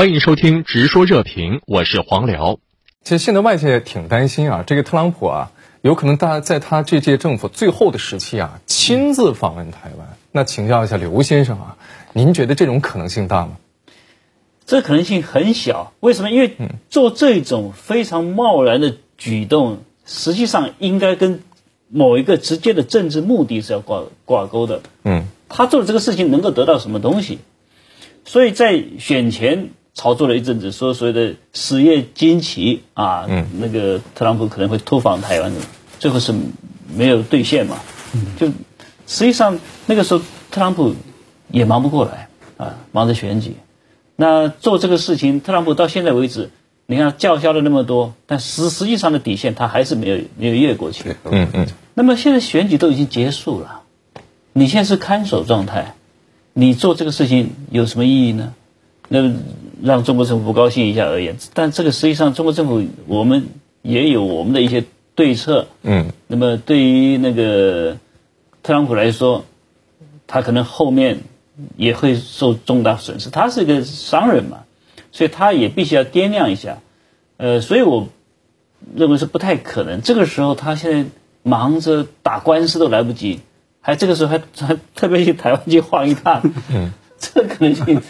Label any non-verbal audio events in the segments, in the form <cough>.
欢迎收听《直说热评》，我是黄辽。其实现在外界挺担心啊，这个特朗普啊，有可能大在他这届政府最后的时期啊，亲自访问台湾。那请教一下刘先生啊，您觉得这种可能性大吗？这可能性很小。为什么？因为做这种非常贸然的举动，实际上应该跟某一个直接的政治目的是要挂挂钩的。嗯，他做的这个事情能够得到什么东西？所以在选前炒作了一阵子，说所谓的实业惊奇啊，那个特朗普可能会突访台湾的，最后是没有兑现嘛。就实际上那个时候特朗普也忙不过来啊，忙着选举。那做这个事情，特朗普到现在为止，你看叫嚣了那么多，但实实际上的底线他还是没有没有越过去。嗯嗯。那么现在选举都已经结束了，你现在是看守状态。你做这个事情有什么意义呢？那让中国政府不高兴一下而已，但这个实际上中国政府我们也有我们的一些对策。嗯。那么对于那个特朗普来说，他可能后面也会受重大损失。他是一个商人嘛，所以他也必须要掂量一下。呃，所以我认为是不太可能。这个时候他现在忙着打官司都来不及。还这个时候还还特别去台湾去晃一趟，嗯，这 <laughs> 可能性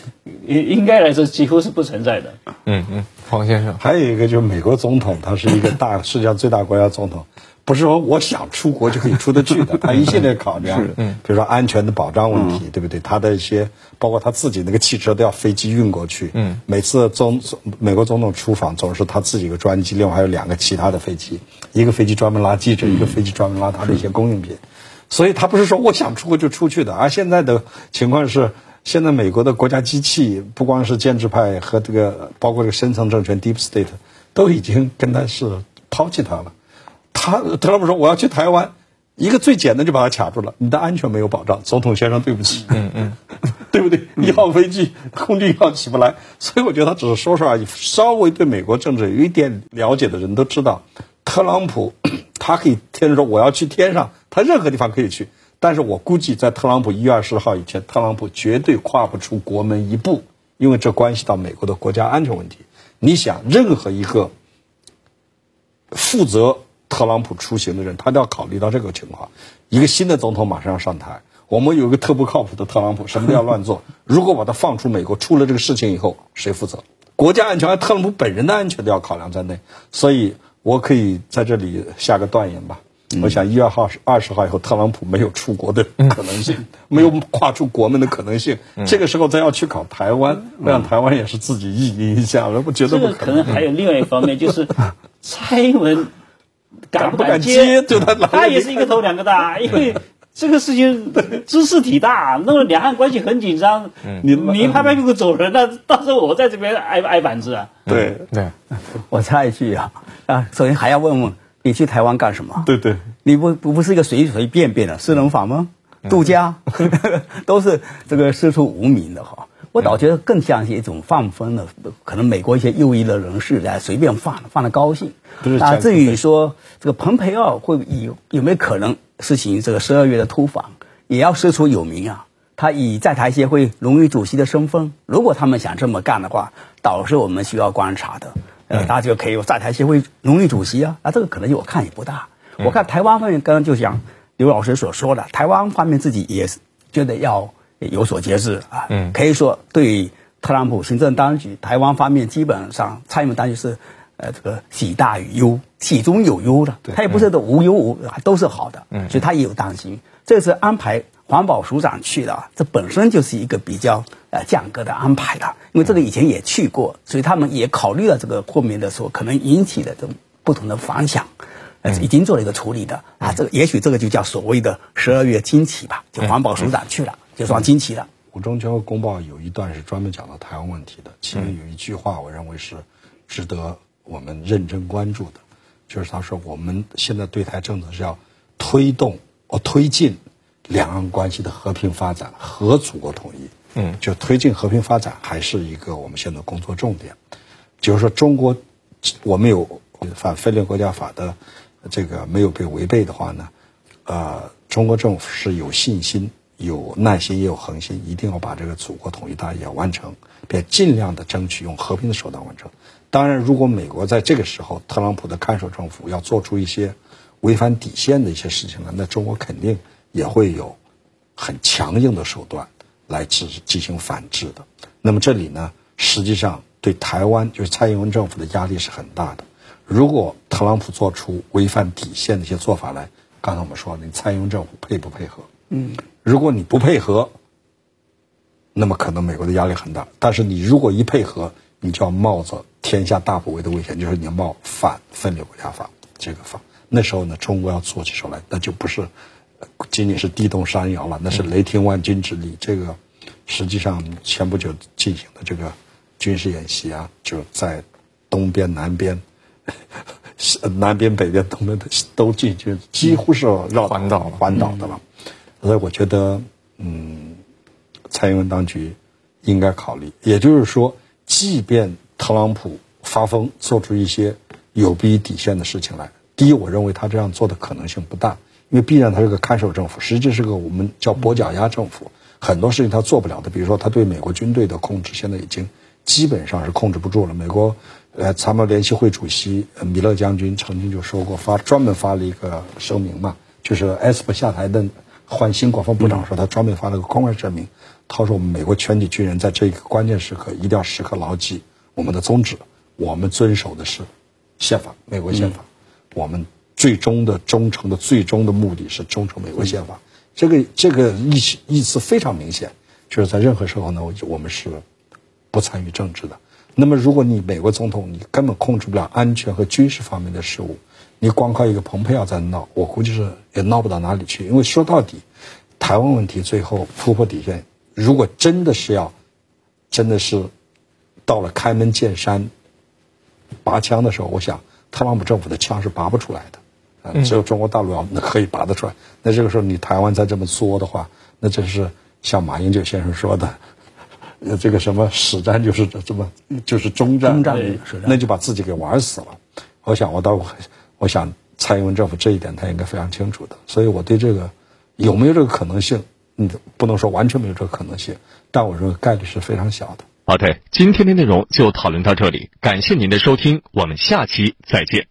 应应该来说几乎是不存在的。嗯嗯，黄先生，还有一个就是美国总统，他是一个大 <laughs> 世界上最大国家总统，不是说我想出国就可以出得去的，<laughs> 他一系列考量，嗯，比如说安全的保障问题，对不对？他的一些包括他自己那个汽车都要飞机运过去，嗯，每次总美国总统出访总是他自己一个专机，另外还有两个其他的飞机，一个飞机专门拉记者，一个飞机专门拉他的一些供应品。所以他不是说我想出国就出去的，而现在的情况是，现在美国的国家机器不光是建制派和这个，包括这个深层政权 Deep State，都已经跟他是抛弃他了。他特朗普说我要去台湾，一个最简单就把他卡住了，你的安全没有保障，总统先生对不起，嗯嗯，<laughs> 对不对？一号飞机空军一号起不来，所以我觉得他只是说说而已。稍微对美国政治有一点了解的人都知道，特朗普。他可以天天说我要去天上，他任何地方可以去。但是我估计在特朗普一月二十号以前，特朗普绝对跨不出国门一步，因为这关系到美国的国家安全问题。你想，任何一个负责特朗普出行的人，他都要考虑到这个情况。一个新的总统马上要上台，我们有一个特不靠谱的特朗普，什么都要乱做。如果把他放出美国，出了这个事情以后，谁负责？国家安全，特朗普本人的安全都要考量在内。所以。我可以在这里下个断言吧。我想一月号是二十号以后，特朗普没有出国的可能性，<laughs> 没有跨出国门的可能性。<laughs> 这个时候再要去搞台湾，让台湾也是自己意淫一下，我觉得不可能。还有另外一方面，就是 <laughs> 蔡英文敢不敢接？就他他也是一个头两个大，因为。这个事情知识体大，弄得两岸关系很紧张。你你拍拍屁股走人，那到时候我在这边挨挨板子啊？对对，我插一句啊啊，首先还要问问你去台湾干什么？对对，你不不不是一个随随便便的私人访吗？度假 <laughs> 都是这个师出无名的哈。我倒觉得更像是一种放风的，可能美国一些右翼的人士来随便放放的高兴。啊，至于说这个蓬佩奥会有有没有可能？实行这个十二月的突访，也要师出有名啊。他以在台协会荣誉主席的身份，如果他们想这么干的话，倒是我们需要观察的。呃，他就可以有在台协会荣誉主席啊。那这个可能性我看也不大。我看台湾方面刚刚就像刘老师所说的，台湾方面自己也是觉得要有所节制啊。嗯，可以说对特朗普行政当局，台湾方面基本上蔡英文当局是。呃，这个喜大于忧，喜中有忧的，他也不是都无忧无，都是好的，所以他也有担心。这次安排环保署长去的，这本身就是一个比较呃降格的安排了，因为这个以前也去过，所以他们也考虑了这个后面的时候可能引起的这种不同的反响，呃，已经做了一个处理的啊。这个也许这个就叫所谓的十二月惊奇吧，就环保署长去了，就算惊奇了。五中全会公报有一段是专门讲到台湾问题的，其中有一句话，我认为是值得。我们认真关注的，就是他说，我们现在对台政策是要推动、哦推进两岸关系的和平发展和祖国统一。嗯，就推进和平发展还是一个我们现在工作重点。就是说，中国我们有反分裂国家法的这个没有被违背的话呢，呃，中国政府是有信心、有耐心也有恒心，一定要把这个祖国统一大业完成，并尽量的争取用和平的手段完成。当然，如果美国在这个时候，特朗普的看守政府要做出一些违反底线的一些事情了，那中国肯定也会有很强硬的手段来进进行反制的。那么这里呢，实际上对台湾就是蔡英文政府的压力是很大的。如果特朗普做出违反底线的一些做法来，刚才我们说，你蔡英文政府配不配合？嗯，如果你不配合，那么可能美国的压力很大。但是你如果一配合，你就要冒着天下大不韪的危险，就是你要冒反分裂国家法这个法。那时候呢，中国要做起手来，那就不是仅仅是地动山摇了，那是雷霆万钧之力。这个实际上前不久进行的这个军事演习啊，就在东边、南边、<laughs> 南边、北边、东边都进去，几乎是绕环岛环岛的了。所以我觉得，嗯，蔡英文当局应该考虑，也就是说。即便特朗普发疯做出一些有悖于底线的事情来，第一，我认为他这样做的可能性不大，因为必然他是个看守政府，实际是个我们叫跛脚鸭政府，很多事情他做不了的。比如说，他对美国军队的控制现在已经基本上是控制不住了。美国呃参谋联席会主席米勒将军曾经就说过，发专门发了一个声明嘛，就是埃斯珀下台的换新国防部长时候，他专门发了个公开声明。他说：“我们美国全体军人在这个关键时刻一定要时刻牢记我们的宗旨，我们遵守的是宪法，美国宪法。我们最终的忠诚的最终的目的是忠诚美国宪法。这个这个意意思非常明显，就是在任何时候呢，我们是不参与政治的。那么，如果你美国总统你根本控制不了安全和军事方面的事务，你光靠一个蓬佩奥在闹，我估计是也闹不到哪里去。因为说到底，台湾问题最后突破底线。”如果真的是要，真的是到了开门见山拔枪的时候，我想特朗普政府的枪是拔不出来的，啊，只有中国大陆要可以拔得出来。那这个时候你台湾再这么作的话，那真是像马英九先生说的，呃，这个什么史战就是这么就是中战，那就把自己给玩死了。我想我倒我想蔡英文政府这一点他应该非常清楚的，所以我对这个有没有这个可能性？嗯，不能说完全没有这个可能性，但我认为概率是非常小的。好的，今天的内容就讨论到这里，感谢您的收听，我们下期再见。